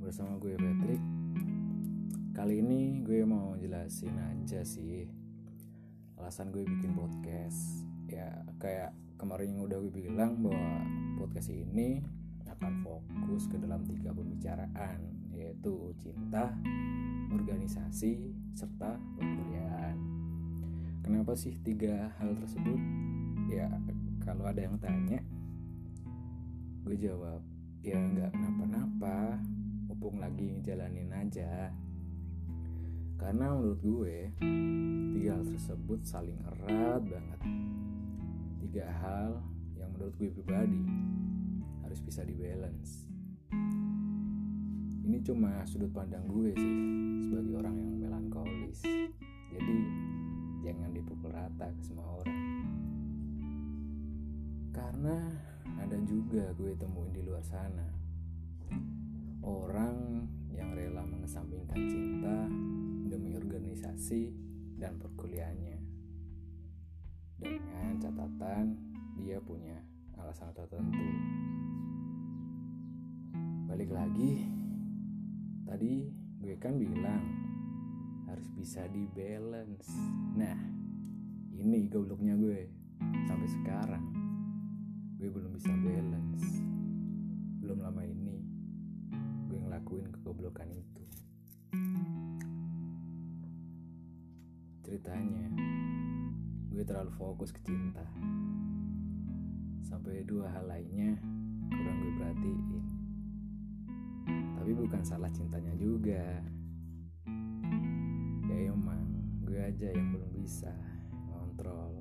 bersama gue Patrick. Kali ini gue mau jelasin aja sih Alasan gue bikin podcast. Ya kayak kemarin yang udah gue bilang bahwa podcast ini akan fokus ke dalam tiga pembicaraan Yaitu cinta, organisasi, serta perkuliahan. Kenapa sih tiga hal tersebut? Ya kalau ada yang tanya Gue jawab ya nggak kenapa-napa. Mumpung lagi jalanin aja. Karena menurut gue tiga hal tersebut saling erat banget. Tiga hal yang menurut gue pribadi harus bisa dibalance. Ini cuma sudut pandang gue sih sebagai orang yang melankolis. Jadi jangan dipukul rata ke semua orang. Karena juga gue temuin di luar sana. Orang yang rela mengesampingkan cinta demi organisasi dan perkuliahannya. Dengan catatan dia punya alasan tertentu. Balik lagi tadi gue kan bilang harus bisa di balance nah ini gobloknya gue sampai sekarang gue belum bisa balance. Belum lama ini gue ngelakuin kegoblokan itu. Ceritanya gue terlalu fokus ke cinta. Sampai dua hal lainnya kurang gue perhatiin. Tapi bukan salah cintanya juga. Ya emang gue aja yang belum bisa ngontrol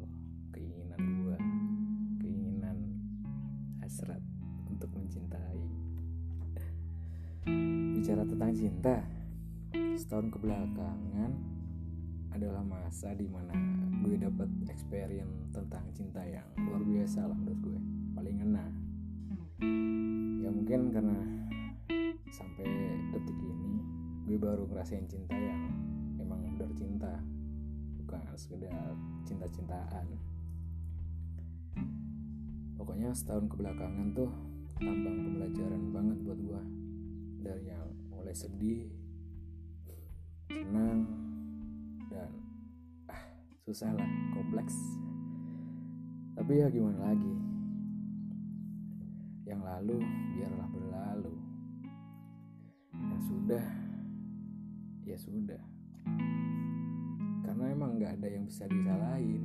bicara tentang cinta setahun kebelakangan adalah masa di mana gue dapat experience tentang cinta yang luar biasa lah menurut gue paling ngena. Ya mungkin karena sampai detik ini gue baru ngerasain cinta yang emang benar cinta bukan sekedar cinta-cintaan. Pokoknya setahun kebelakangan tuh tambang pembelajaran banget buat gue dari yang mulai sedih senang dan ah susah lah kompleks. Tapi ya gimana lagi? Yang lalu biarlah berlalu. Yang sudah ya sudah. Karena emang nggak ada yang bisa disalahin.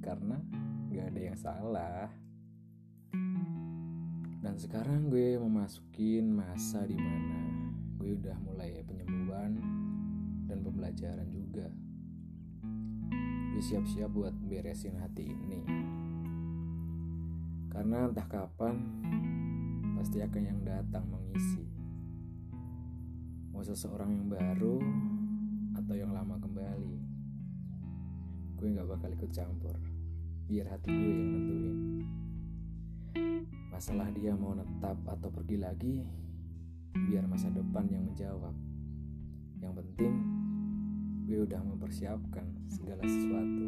Karena nggak ada yang salah dan sekarang gue memasukin masa di mana gue udah mulai penyembuhan dan pembelajaran juga. Gue siap-siap buat beresin hati ini. Karena entah kapan pasti akan yang datang mengisi. Mau seseorang yang baru atau yang lama kembali gue gak bakal ikut campur. Biar hati gue yang nentuin masalah dia mau netap atau pergi lagi biar masa depan yang menjawab. Yang penting gue udah mempersiapkan segala sesuatu.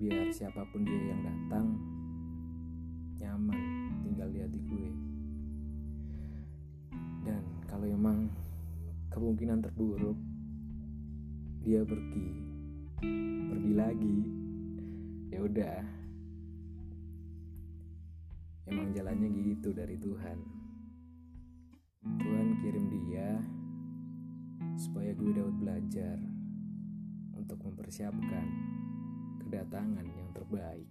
Biar siapa pun dia yang datang nyaman tinggal di hati gue. Dan kalau emang kemungkinan terburuk dia pergi. Pergi lagi. Ya udah emang jalannya gitu dari Tuhan. Tuhan kirim dia supaya gue dapat belajar untuk mempersiapkan kedatangan yang terbaik